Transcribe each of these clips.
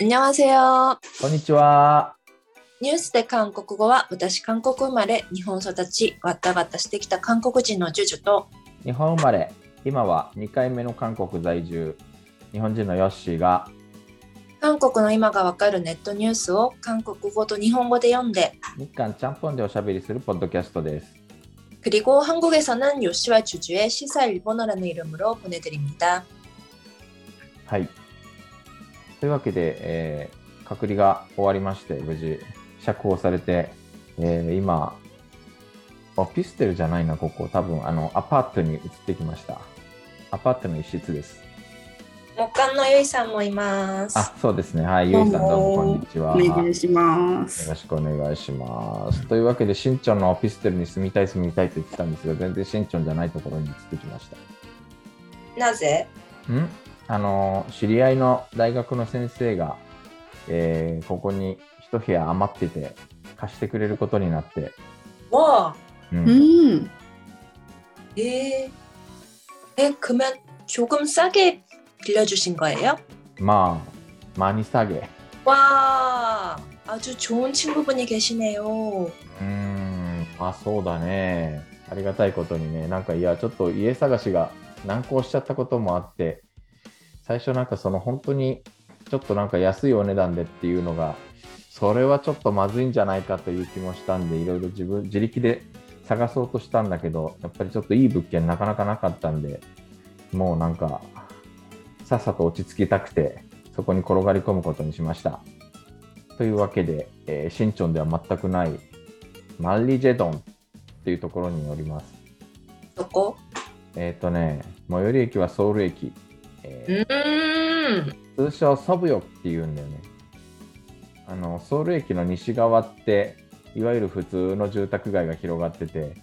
안녕하세요. こんにちは。ニュースで韓国語は私韓国生まれ日本育ちわったがったしてきた韓国人のジュジュと日本生まれ、今は2回目の韓国在住、日本人のヨッシーが、韓国の今がわかるネットニュースを韓国語と日本語で読んで日韓ちゃんぽんでおしゃべりするポッドキャストです。 그리고 한국에서는 요시와 주주의 시사 일본어라는 이름으로 보내드립니다. はい。 というわけで、えー隔離が終わりまして、無事釈放されて、えー今、オフィステルじゃないな、ここ。多分、あの、アパートに移ってきました。アパートの一室です。목간のゆいさんもいます。あ、そうですね。はい。ゆいさん、どうもこんにちは。お願いします。よろしくお願いします。というわけで、しんちょんのオフィステルに住みたい、住みたいと言ってたんですが、全然しんちょんじゃないところに移ってきました。なぜ？ん？あの、知り合いの大学の先生が、えーここに一部屋余ってて、貸してくれることになって、와, うんうん。 예. 네, 그러면 조금 싸게 빌려주신 거예요? まあ、間に下げ。う 와, 아주 좋은 친구분이 계시네요. ーん、まあそうだね。ありがたいことにね、なんかいや、ちょっと家探しが難航しちゃったこともあって、 最初なんかその本当にちょっとなんか安いお値段でっていうのが、それはちょっとまずいんじゃないかという気もしたんで、いろいろ自分、自力で探そうとしたんだけど、やっぱりちょっといい物件なかなかなかったんで、もうなんか、さっさと落ち着きたくて、そこに転がり込むことにしました。というわけで、えー、新町では全くないマンリジェドンっていうところにおります。저 거? えっ、とね、最寄り駅はソウル駅。えー 음, 通称ソブヨっていうんだよね。あの、ソウル駅の西側って、いわゆる普通の住宅街が広がってて、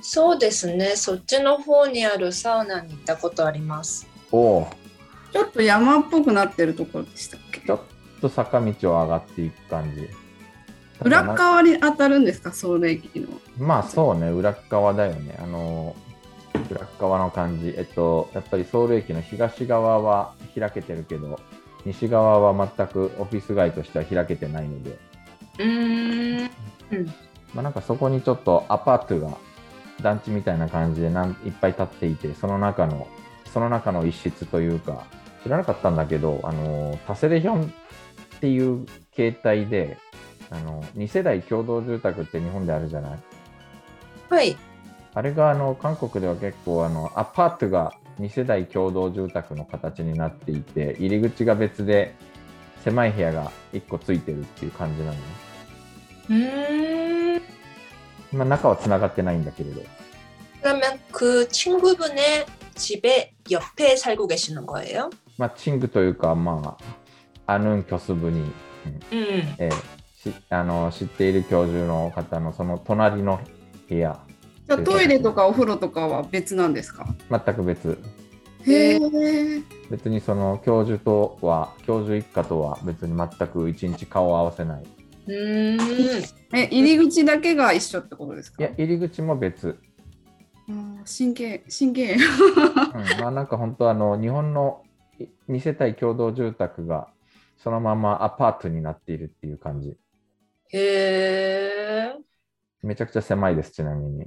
そうですね。そっちの方にあるサウナに行ったことあります。おお、ちょっと山っぽくなってるところでしたっけ？ちょっと坂道を上がっていく感じ。裏側に当たるんですか、ソウル駅の。まあそうね、裏っ側だよね。あの、裏っ側の感じ。えっと、やっぱりソウル駅の東側は開けてるけど、西側は全くオフィス街としては開けてないので、 음, まあなんかそこにちょっとアパートが団地みたいな感じでなんいっぱい建っていて、その中の、その中の一室というか、知らなかったんだけど、あの、タセレヒョンっていう形態で、あの、2世代共同住宅って日本であるじゃない？はい。あれがあの韓国では結構あのアパートが2世代共同住宅の形になっていて入り口が別で狭い部屋が1個ついてるっていう感じなのね。 음, まあ、中はつながってないんだけれど。 그러면 그 친구분의 집에 옆에 살고 계시는 거예요? まあ、チングというか、まあ、アヌン・キョスブに、うん 음, えーしあの知っている教授の方のその隣の部屋、 じゃあトイレとかお風呂とかは別なんですか？全く別。へえ。別にその教授とは、教授一家とは別に全く一日顔を合わせない。 음, え、入り口だけが一緒ってことですか？いや、入り口も別。あー神経、神経。うん、まあなんか本当あの日本の2世帯共同住宅がそのままアパートになっているっていう感じ。 예. めちゃくちゃ狭いです、ちなみに。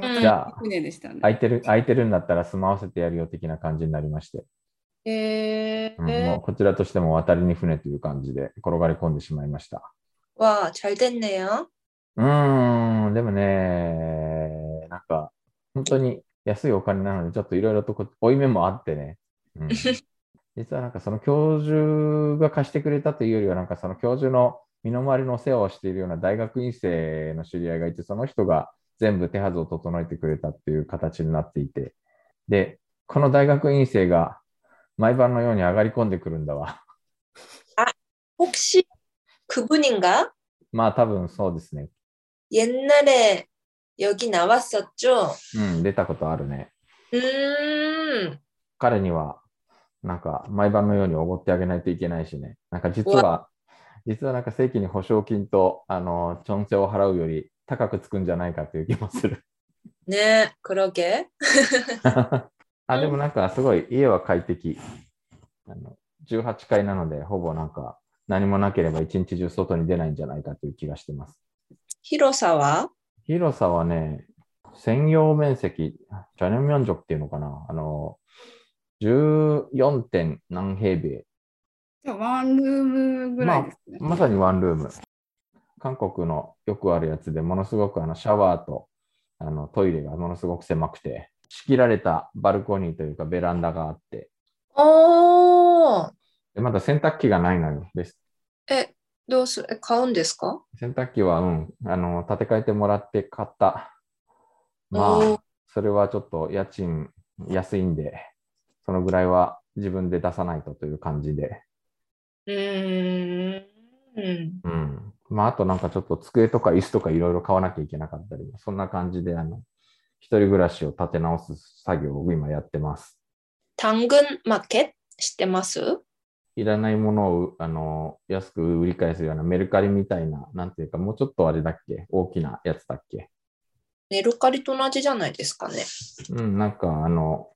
じゃあ船でしたね。空いてる、空いてるんだったら住まわせてやるよ的な感じになりまして、 예. うんもうこちらとしても渡りに船という感じで転がり込んでしまいました。 와, 잘 됐네요. うーん、でもね、なんか、本当に安いお金なので、ちょっといろいろとこ負い目もあってね。うん、実はなんかその教授が貸してくれたというよりは、なんかその教授の身の回りのお世話をしているような大学院生の知り合いがいて、その人が 全部手はずを整えてくれたっていう形になっていて、で、この大学院生が毎晩のように上がり込んでくるんだわ。 혹시 그분인가? まあ多分そうですね。 옛날에 여기 나왔었죠? うん、出たことあるね。 음, 彼には、なんか、毎晩のようにおごってあげないといけないしね。なんか、実は、実はなんか正規に保証金と、あの、チョンセを払うより 高くつくんじゃないかっていう気もする。ねえ、クロケ？あ、でもなんかすごい家は快適。あの18階なので、ほぼなんか何もなければ一日中外に出ないんじゃないかという気がしてます。広さは？広さはね、専用面積、チャネルミョンジョクっていうのかな、あの、14. 点何平米。ワンルームぐらいですね、まあ、まさにワンルーム。韓国のよくあるやつでものすごくあのシャワーとあのトイレがものすごく狭くて、仕切られたバルコニーというかベランダがあって。おーでまだ洗濯機がないのよ。です。え、どうする？買うんですか？洗濯機は、うん、あの、建て替えてもらって買った。まあ、それはちょっと家賃安いんで、そのぐらいは自分で出さないとという感じで。うん。うん。うん。まあ、あとなんかちょっと机とか椅子とかいろいろ買わなきゃいけなかったり、そんな感じで、あの、一人暮らしを立て直す作業を今やってます。単群マーケット？してます？いらないものをあの安く売り返すようなメルカリみたいな、なんていうか、もうちょっとあれだっけ？大きなやつだっけ？メルカリと同じじゃないですかね。うん、なんかあの、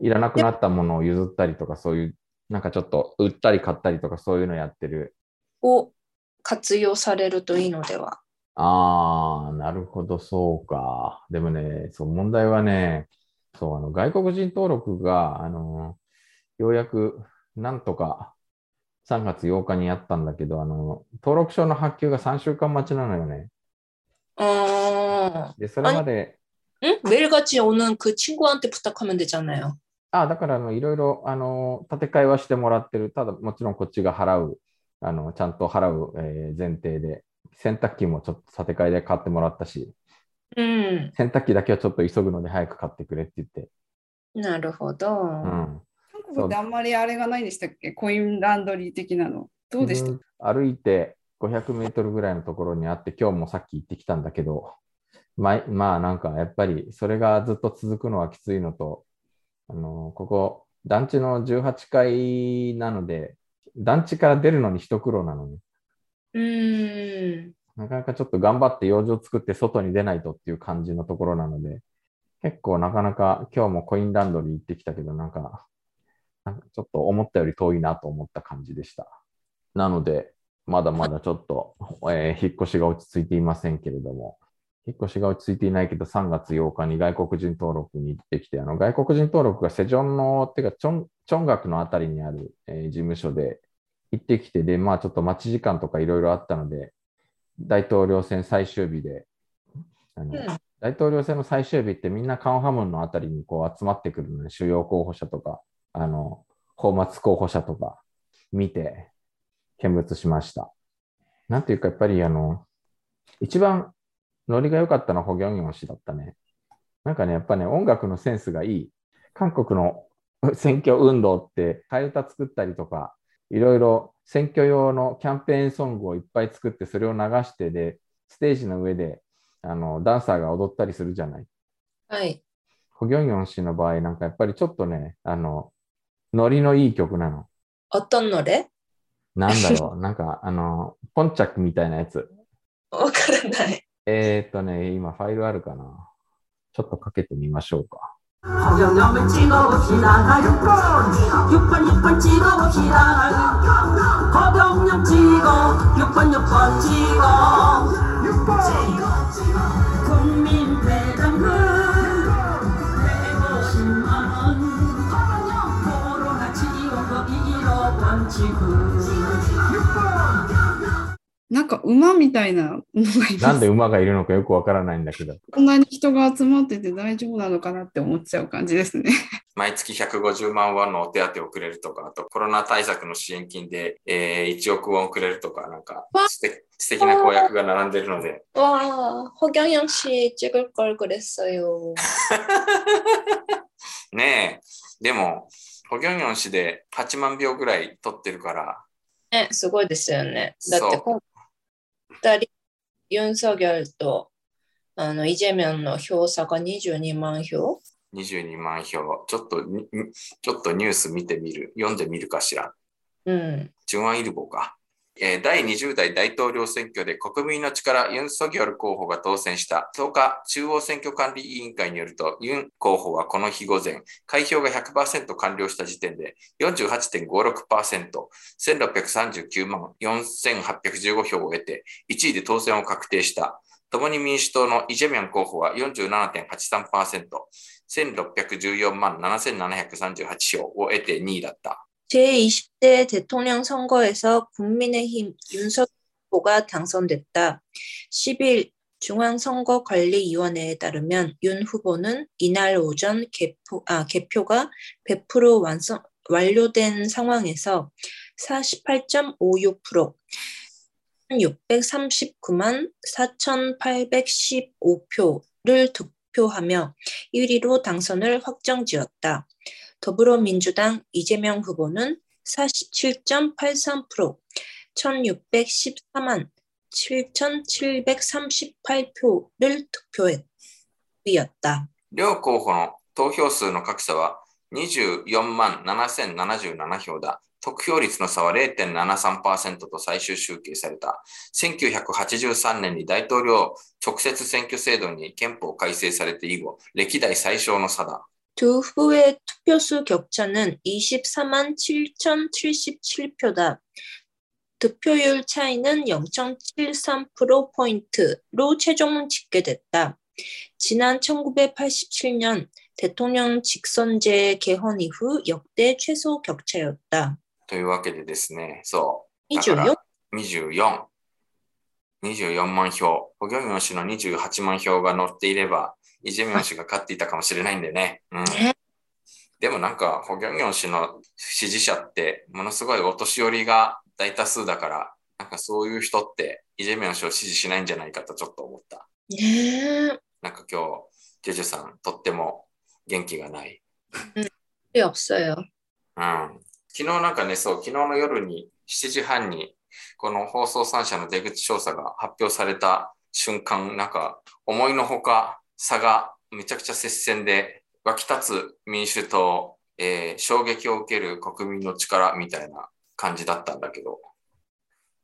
いらなくなったものを譲ったりとか、そういう、なんかちょっと売ったり買ったりとか、そういうのやってるを活用されるといいのでは。ああ、なるほど、そうか。でもね、そう、問題はね、そう、あの、外国人登録が、あの、ようやく、なんとか、3月8日にやったんだけど、あの、登録証の発給が3週間待ちなのよね。 어, で、それまで、 응? 매일같이 오는 그 친구한테 부탁하면 되잖아요. あだからあのいろいろあの建て替えはしてもらってる。ただもちろんこっちが払う、 あのちゃんと払う、えー前提で、洗濯機もちょっと建て替えで買ってもらったし、 음, 洗濯機だけはちょっと急ぐので早く買ってくれって言って。なるほど。うん。韓国ってあんまりあれがないんでしたっけ？コインランドリー的なの。どうでした、ん歩いて500メートルぐらいのところにあって、今日もさっき行ってきたんだけど、まあ、まあなんかやっぱりそれがずっと続くのはきついのと、あのここ団地の18階なので、団地から出るのに一苦労なのに、 음, なかなかちょっと頑張って用事を作って外に出ないとっていう感じのところなので、結構なかなか今日もコインランドリー行ってきたけど、なんか、なんかちょっと思ったより遠いなと思った感じでした。なので、まだまだちょっと、えー引っ越しが落ち着いていませんけれども、引っ越しが落ち着いていないけど、3月8日に外国人登録に行ってきて、あの外国人登録がセジョンの、てかチョン、チョンガクのあたりにある、えー事務所で行ってきて、で、まあちょっと待ち時間とかいろいろあったので、大統領選最終日で、あのうん大統領選の最終日ってみんなカンハムンのあたりにこう集まってくるので、主要候補者とか、あの、泡沫候補者とか見て見物しました。なんていうかやっぱりあの、一番ノリが良かったのはホギョンギョン氏だったね。なんかね、やっぱね、音楽のセンスがいい。韓国の選挙運動って、替え歌作ったりとか、いろいろ選挙用のキャンペーンソングをいっぱい作って、それを流してで、ステージの上であのダンサーが踊ったりするじゃない。はい。ホギョンギョン氏の場合、なんかやっぱりちょっとね、あの、ノリのいい曲なの。おとんのれなんだろう、なんかあの、ポンチャックみたいなやつ。わからない。えー、っとね、今ファイルあるかな？ちょっとかけてみましょうか。지구 なんか馬みたいなのがいます。なんで馬がいるのかよくわからないんだけど。こんなに人が集まってて大丈夫なのかなって思っちゃう感じですね。毎月150万ウォンのお手当をくれるとか、あとコロナ対策の支援金で、えー1億ウォンくれるとか、なんか素敵素敵な公約が並んでるので、 와, 허경영 씨 찍을 걸 그랬어요. ねえ、でも、ホギョンヨン氏で8万票ぐらい取ってるから、 네, すごいですよね。だってそ 人、ユン・ソギョルとあのイ・ジェミョンの票差が22万票。22万票。ちょっと、ちょっとニュース見てみる、読んでみるかしら。うん。ジュン・アイルボか。第20代大統領選挙で国民の力ユン・ソギョル候補が当選した10日中央選挙管理委員会によるとユン候補はこの日午前開票が100%完了した時点で48.56%、1639万4815票を得て1位で当選を確定した。共に民主党のイ・ジェミョン候補は47.83%、1614万7738票を得て2位だった。 제20대 대통령 선거에서 국민의힘 윤석열 후보가 당선됐다. 10일 중앙선거관리위원회에 따르면 윤 후보는 이날 오전 개표, 아, 개표가 100% 완성, 완료된 상황에서 48.56%, 639만 4,815표를 득표하며 1위로 당선을 확정 지었다. 더불어민주당 이재명 후보는 47.83%, 1614만 7,738표를 득표했다. 両候補の投票数の格差は24万7077票だ。得票率の差は0.73%と最終集計された。1983年に大統領直接選挙制度に憲法改正されて以後、歴代最小の差だ。 두 후보의 투표수 격차는 24만 7,077표다. 득표율 차이는 0.73%포인트로 최종 집계됐다. 지난 1987년 대통령 직선제 개헌 이후 역대 최소 격차였다. というわけでですね、そう。だか 24? ら24。24万票。ホギョンヨン氏の28万票が乗っていれば、 イ・ジェミョン氏が勝っていたかもしれないんでね。うん、でもなんか、ホギョンギョン氏の支持者って、ものすごいお年寄りが大多数だから、なんかそういう人って、イ・ジェミョン氏を支持しないんじゃないかとちょっと思った。ねなんか今日、ジェジュさん、とっても元気がない。いや、そうよ。うん。昨日なんかね、そう、昨日の夜に7時半に、この放送3社の出口調査が発表された瞬間、なんか思いのほか、差がめちゃくちゃ接戦で沸き立つ民主党、えー、衝撃を受ける国民の力みたいな感じだったんだけど。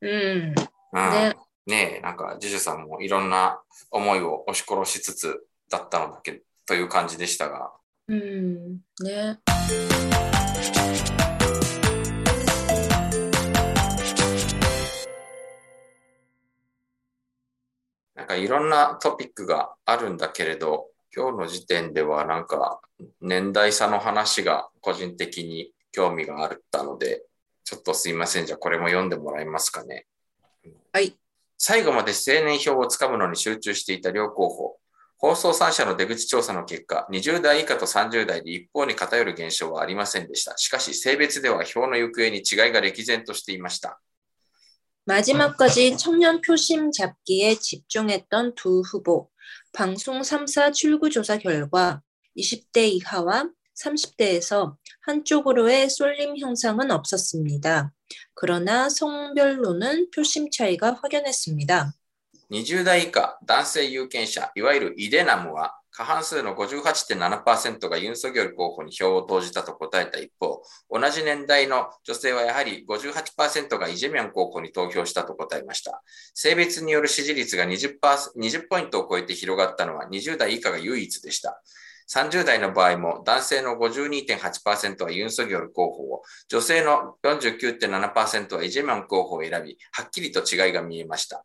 うん。うん、ねねえ、なんか、ジュジュさんもいろんな思いを押し殺しつつだったのだけという感じでしたが。うん、ね。なんかいろんなトピックがあるんだけれど、今日の時点ではなんか年代差の話が個人的に興味があったので、ちょっとすいません。じゃあこれも読んでもらえますかね。はい。最後まで青年票をつかむのに集中していた両候補。放送3社の出口調査の結果、20代以下と30代で一方に偏る現象はありませんでした。しかし、性別では票の行方に違いが歴然としていました。 마지막까지 청년 표심 잡기에 집중했던 두 후보. 방송 3사 출구조사 결과 20대 이하와 30대에서 한쪽으로의 쏠림 현상은 없었습니다. 그러나 성별로는 표심 차이가 확연했습니다. 20代以下男性有権者、いわゆるイデナムは、 過半数の58.7%がユン・ソギョル候補に票を投じたと答えた一方、同じ年代の女性はやはり58%がイ・ジェミョン候補に投票したと答えました。性別による支持率が 20%, 20ポイントを超えて広がったのは20代以下が唯一でした。30代の場合も男性の52.8%はユン・ソギョル候補を、女性の49.7%はイ・ジェミョン候補を選び、はっきりと違いが見えました。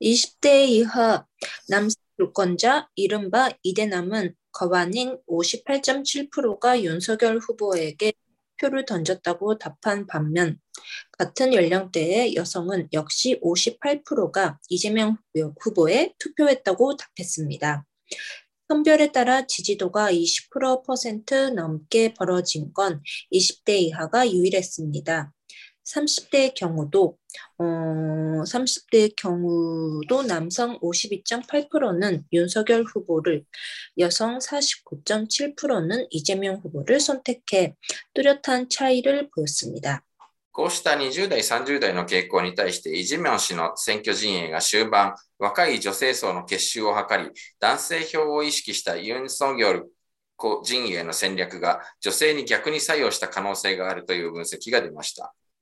20대 이하 남성 유권자 이른바 이대남은 거반인 58.7%가 윤석열 후보에게 표를 던졌다고 답한 반면 같은 연령대의 여성은 역시 58%가 이재명 후보에 투표했다고 답했습니다. 성별에 따라 지지도가 20% 넘게 벌어진 건 20대 이하가 유일했습니다. 30대의 경우도 어, 30대의 경우도 남성 52.8%는 윤석열 후보를, 여성 49.7%는 이재명 후보를 선택해 뚜렷한 차이를 보였습니다. こうした20代、30代の傾向に対して、イ・ジェミョン氏の選挙陣営が終盤、若い女性層の結集を図り、男性票を意識したユン・ソンギョル陣営の戦略が女性に逆に作用した可能性があるという分析が出ました。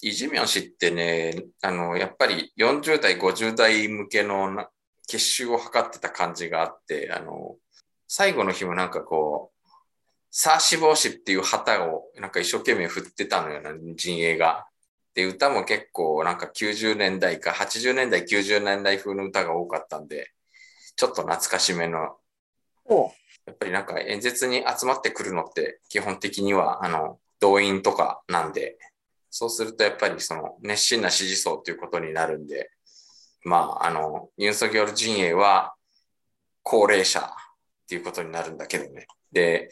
イ・ジェミョン氏ってね、あの、やっぱり40代、50代向けのな結集を図ってた感じがあって、あの、最後の日もなんかこう、サーシ帽子っていう旗をなんか一生懸命振ってたのよな、陣営が。で、歌も結構なんか90年代か80年代、90年代風の歌が多かったんで、ちょっと懐かしめの、やっぱりなんか演説に集まってくるのって基本的にはあの動員とかなんで、そうするとやっぱりその熱心な支持層ということになるんで、まああの、ユンソギョル陣営は高齢者っていうことになるんだけどね。で、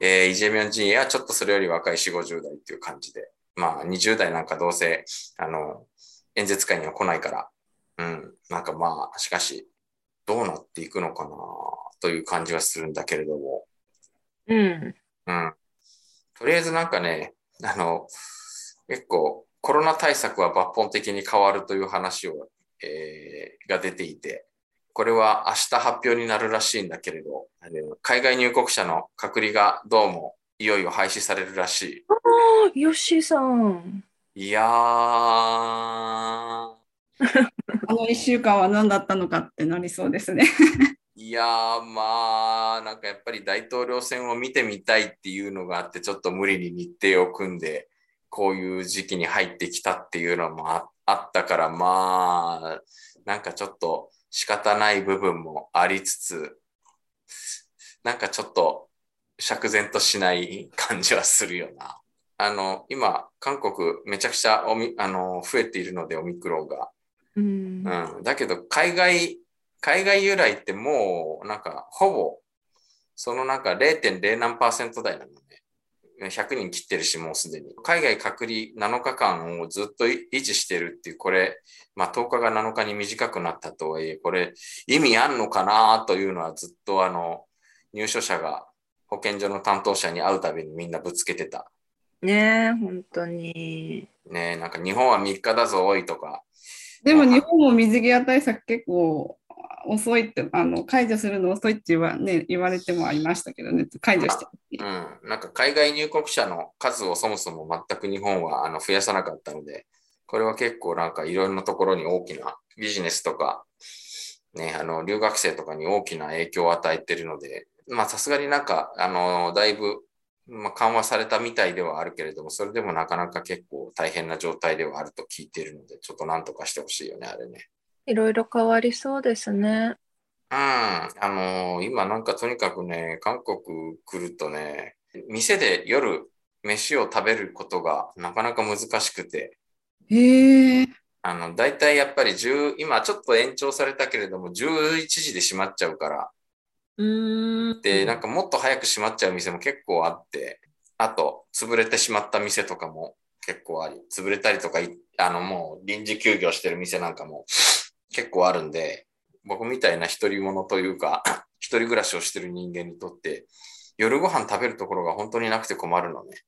えーイ・ジェミョン陣営はちょっとそれより若い4、50代っていう感じで、まあ20代なんかどうせ、あの、演説会には来ないから、うん、なんかまあ、しかし、どうなっていくのかなという感じはするんだけれども、うん、うん。とりあえずなんかね、あの、結構コロナ対策は抜本的に変わるという話を、えーが出ていて、これは明日発表になるらしいんだけれど、海外入国者の隔離がどうもいよいよ廃止されるらしヨッシーさん。い。いやー、あの1週間は何だったのかってなりそうですね。いやー、まあ、なんかやっぱり大統領選を見てみたいっていうのがあって、ちょっと無理に日程を組んで、こういう時期に入ってきたっていうのもああったから、まあ、なんかちょっと仕方ない部分もありつつ、なんかちょっと釈然としない感じはするよな。あの、今、韓国めちゃくちゃおみあの増えているので、オミクロンが。うんうん、だけど海外、海外由来ってもうなんかほぼそのなんか0.0何パーセント台なのね。100人切ってるし、もうすでに。海外隔離7日間をずっと維持してるっていう、これ、まあ10日が7日に短くなったとはいえ、これ意味あんのかなというのはずっとあの、入所者が保健所の担当者に会うたびにみんなぶつけてた。ねえ、本当に。ねえなんか日本は3日だぞ、多いとか。でも日本も水際対策結構遅いって、あの解除するの遅いって言わ,、ね、言われてもありましたけどね、解除して。うん、なんか海外入国者の数をそもそも全く日本はあの増やさなかったので、これは結構なんかいろんなところに大きなビジネスとか、ね、あの留学生とかに大きな影響を与えているので、まあさすがになんか、あの、だいぶ、まあ、緩和されたみたいではあるけれども、それでもなかなか結構大変な状態ではあると聞いているので、ちょっとなんとかしてほしいよね、あれね。いろいろ変わりそうですね。うん、あのー今なんかとにかくね、韓国来るとね、店で夜飯を食べることがなかなか難しくて、へえ。あの、大体やっぱり10、今ちょっと延長されたけれども、11時で閉まっちゃうから、うーん。で、なんかもっと早く閉まっちゃう店も結構あって、あと、潰れてしまった店とかも結構あり、潰れたりとかい、あの、もう臨時休業してる店なんかも結構あるんで、僕みたいな一人者というか、一人暮らしをしてる人間にとって、夜ご飯食べるところが本当になくて困るのね。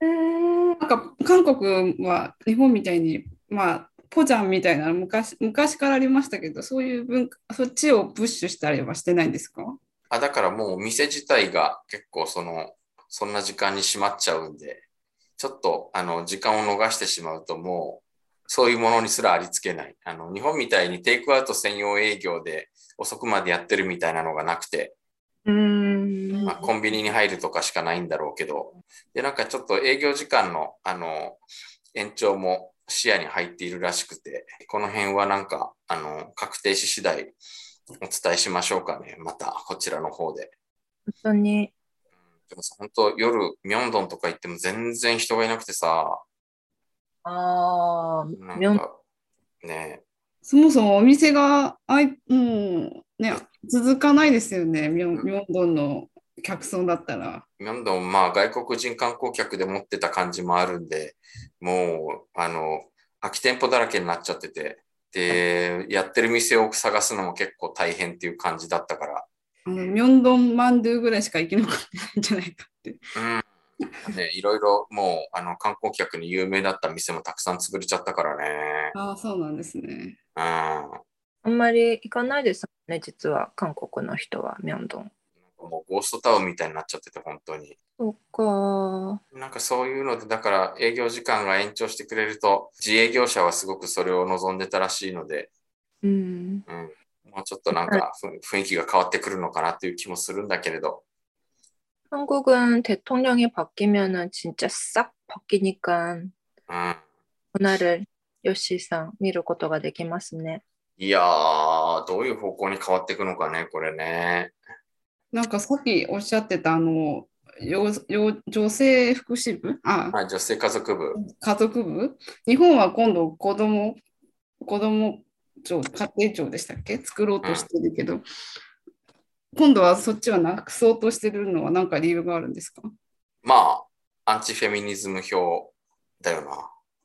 うーんなんか韓国は日本みたいに、まあ、ポジャンみたいなの昔昔からありましたけど、そういう文化、そっちをプッシュしたりはしてないんですか？あ、だからもう店自体が結構その、そんな時間に閉まっちゃうんで、ちょっとあの時間を逃してしまうともう、そういうものにすらありつけない。あの、日本みたいにテイクアウト専用営業で遅くまでやってるみたいなのがなくて、うーん。まあ、コンビニに入るとかしかないんだろうけど、で、なんかちょっと営業時間の、あの、延長も視野に入っているらしくて、この辺はなんか、あの、確定し次第お伝えしましょうかね。また、こちらの方で。本当に。でもさ、本当夜、ミョンドンとか行っても全然人がいなくてさ、ああ、ねそもそもお店があい、もうね、続かないですよね、ミョンミョンドンの客層だったら。ミョンドン、まあ外国人観光客で持ってた感じもあるんで、もう、あの、空き店舗だらけになっちゃってて、で、やってる店を探すのも結構大変っていう感じだったから、あのミョンドンマンドゥぐらいしか生き残ってないんじゃないかって。うん。ね、いろいろもう、あの、観光客に有名だった店もたくさん潰れちゃったからね。ああ、そうなんですね。うん。あんまり行かないですね、実は韓国の人は、ミョンドン。もうゴーストタウンみたいになっちゃってて、本当に。そっか。なんかそういうので、だから営業時間が延長してくれると、自営業者はすごくそれを望んでたらしいので、うん。うん、もうちょっとなんかふ雰囲気が変わってくるのかなっていう気もするんだけれど、 한국은 대통령이 바뀌면은 진짜 싹 바뀌니까 うん。 문화를 요시상 미룰 것도가 되기 맞네. いやー、どういう方向に変わっていくのかね、これね。なんかさっきおっしゃってたあの、よよ女性福祉部あ、はい、女性家族部。家族部日本は今度子供、子供庁、家庭庁でしたっけ作ろうとしてるけど、 今度はそっちはなくそうとしてるのは何か理由があるんですか？まあ、アンチフェミニズム票だよな。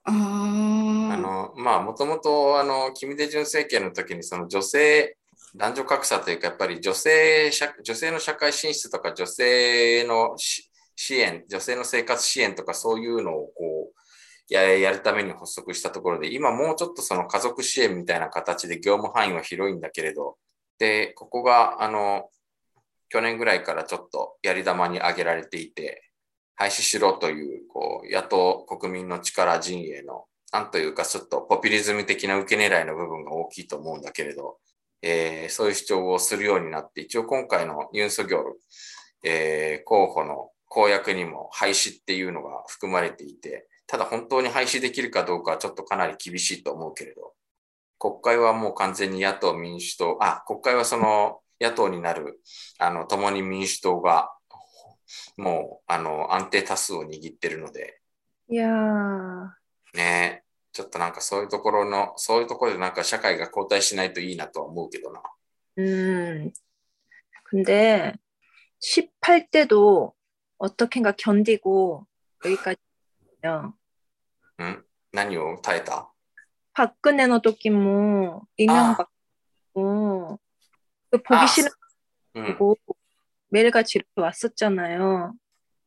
ああ、あの、まあ、もともと、あの、キム・デジュン政権の時に、その女性、男女格差というか、やっぱり女性社、女性の社会進出とか、女性のし支援、女性の生活支援とか、そういうのをこう、ややるために発足したところで、今もうちょっとその家族支援みたいな形で業務範囲は広いんだけれど、で、ここが、あの、去年ぐらいからちょっとやり玉に挙げられていて、廃止しろという、こう、野党国民の力陣営の、なんというか、ちょっとポピュリズム的な受け狙いの部分が大きいと思うんだけれど、えーそういう主張をするようになって、一応今回のユン・ソギョル、えー候補の公約にも廃止っていうのが含まれていて、ただ本当に廃止できるかどうかはちょっとかなり厳しいと思うけれど、国会はもう完全に野党民主党、あ、国会はその野党になる、あの、共に民主党が、もう、あの、安定多数を握ってるので、 이야, ね、ちょっとなんかそういうところの、そういうところでなんか社会が交代しないといいなとは思うけどな。 음. 근데 18대도 어떻게인가 견디고 여기까지요. ん何を耐えた 박근혜 너時も 이명박 고 그 보기 아, 싫은 うん。 고 매일같이 이렇게 왔었잖아요.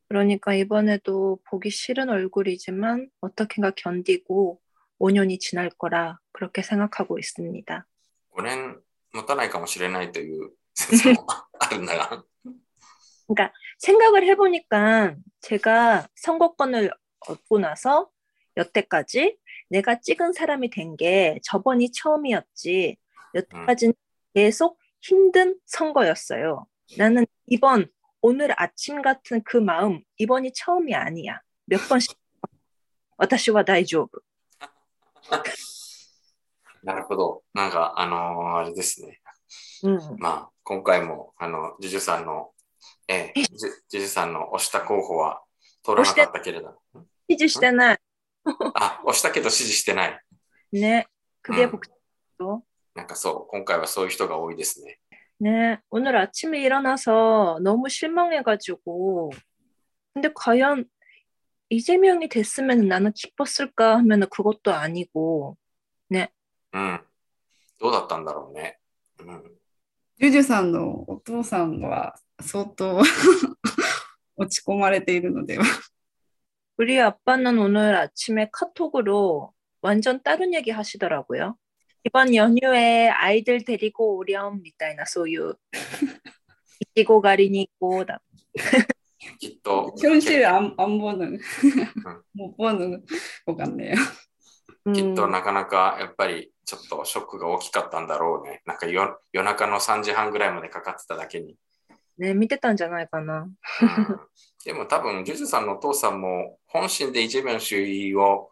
그러니까 이번에도 보기 싫은 얼굴이지만 어떻게인가 견디고 5년이 지날 거라 그렇게 생각하고 있습니다. 5年持たないかもしれないという説もあるんだが。 그러니까 생각을 해보니까 제가 선거권을 얻고 나서 여태까지 내가 찍은 사람이 된 게 저번이 처음이었지. 여태까지는 계속 힘든 선거였어요. 나는 이번 오늘 아침 같은 그 마음 이번이 처음이 아니야. 몇 번씩 私は大丈夫.なるほど。なんか、あのーあれですね。 음. まあ、今回も、あの、ジュジュさんの、ええ、ジュジュジュさんの押した候補は通らなかったけれど。 지지시잖아. あ、押したけど支持してない。 네. 그게 음. 복잡하죠. なんかそう、今回はそういう人が多いですね。 네, 오늘 아침에 일어나서 너무 실망해가지고, 근데 과연 이재명이 됐으면 나는 기뻤을까 하면은 그것도 아니고, うん。どうだったんだろうね。うん。ジュジュさんのお父さんは相当落ち込まれているのでは。 우리 아빠는 오늘 아침에 카톡으로 완전 다른 얘기 하시더라고요. 이번 연휴에 아이들 데리고 오렴, みたいな 소유. 이기고 가리니고, きっと、 현실 안, 안 보는, 못 보는 것 같네요. きっとなかなかやっぱり ちょっとショックが大きかったんだろうね。なんか夜夜中の3時半ぐらいまでかかってただけに。ね、見てたんじゃないかな。うんでも多分、ジュジュさんのお父さんも本心でイ・ジェミョン州を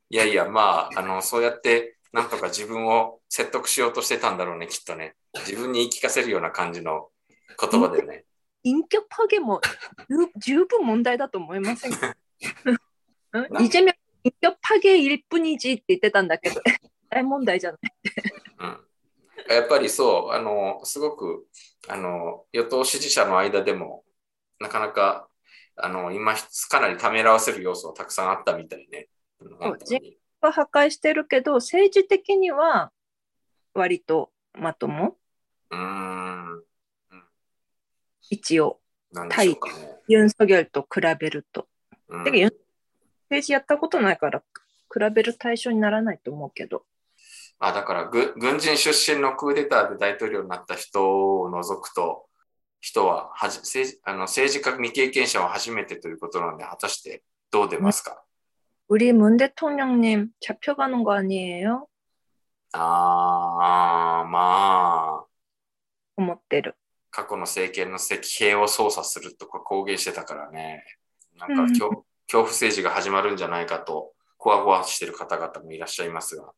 いやいや、まあ、あの、そうやって、なんとか自分を説得しようとしてたんだろうね、きっとね。自分に言い聞かせるような感じの言葉でね。 인격 파괴 뭐 유- 주분 문제다 또 뭐ませんか 응? 나- 이재명 인격 파괴일 뿐이지って言ってたんだけど大問題じゃないうん。やっぱりそう、あの、すごく、あの、与党支持者の間でも、なかなか、あの、今、かなりためらわせる要素はたくさんあったみたいね。 うん本当には破壊してるけど政治的には割とまともうーん。一応ね。ユン・ソギョルと比べると。うん政治やったことないから比べる対象にならないと思うけど。あだからぐ軍人出身のクーデターで大統領になった人を除くと、人ははじ政治あの政治家未経験者は初めてということなので、果たしてどう出ますか、 우리 문 대통령님 잡혀가는 거 아니에요? ああ、まあ、思ってる。過去の政権の石兵を操作するとか公言してたからね、なんうんか恐,、恐怖政治が始まるんじゃないかと、こわごわしてる方々もいらっしゃいますが、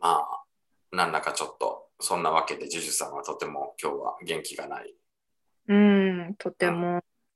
まあ、なんだかちょっと、そんなわけで、ジュジュさんはとても今日は元気がない。 음, 도대모.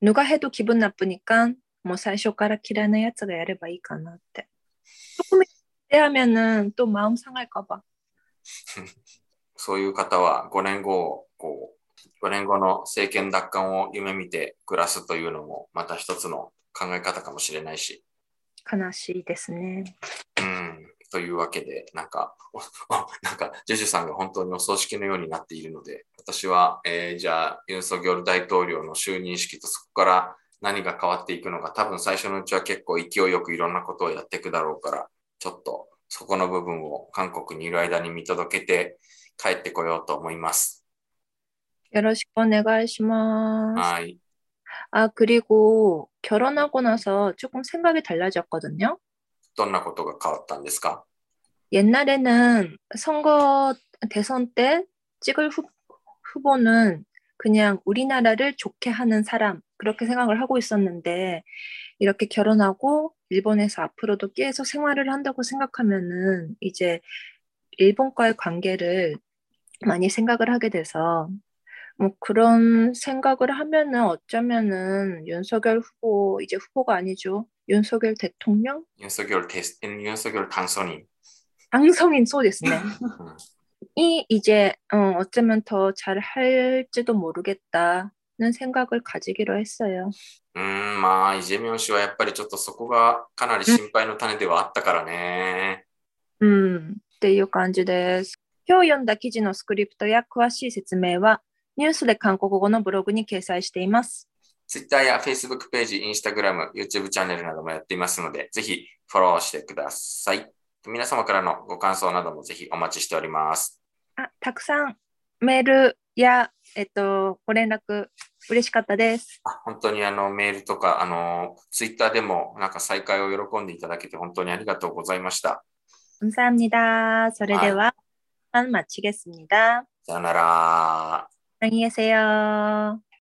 누가 해도 기분 나쁘니까 뭐 사이쇼가라 키라는 야츠가 야레바 이까나 때. 조금 하면은 또 마음 상할까 봐. そういう方は5年後、こう、5年後の政権奪還を夢見て暮らすというのもまた一つの考え方かもしれないし、 悲しいですね。うん、というわけで、なんか、おおなんか、ジェジュさんが本当にお葬式のようになっているので、 私は、えーじゃあ、ユン・ソギョル大統領の就任式とそこから何が変わっていくのか、多分最初のうちは結構勢いよくいろんなことをやっていくだろうから、ちょっとそこの部分を韓国にいる間に見届けて帰ってこようと思います。 요러시고 오네가이시마스. はい。 아, 그리고 결혼하고 나서 조금 생각이 달라졌거든요. どんなことが変わったんですか 옛날에는 선거 대선 때 찍을 후, 후보는 그냥 우리나라를 좋게 하는 사람 그렇게 생각을 하고 있었는데 이렇게 결혼하고 일본에서 앞으로도 계속 생활을 한다고 생각하면은 이제 일본과의 관계를 많이 생각을 하게 돼서 뭐 그런 생각을 하면은 어쩌면은 윤석열 후보 이제 후보가 아니죠. 윤석열 대통령? 윤석열 대 윤석열 당선인. 당선인 소됐습니다 이 이제 어, 어쩌면 더 잘 할지도 모르겠다는 생각을 가지기로 했어요. うーん、まあ、イ・ジェミョン氏はやっぱりちょっとそこがかなり心配の種ではあったからね。 음, っていう感じです。今日読んだ記事のスクリプトや詳しい説明はニュースで韓国語のブログに掲載しています。 Twitter や Facebook ページ、Instagram、YouTube チャンネルなどもやっていますので、ぜひフォローしてください。皆様からのご感想などもぜひお待ちしております。 あ、たくさんメールや、えっと、ご連絡嬉しかったです。あ本当にあのメールとか、あの、Twitter でもなんか再開を喜んでいただけて本当にありがとうございました。 감사합니다. それでは、한 마치겠습니다. さよなら。 안녕히 계세요.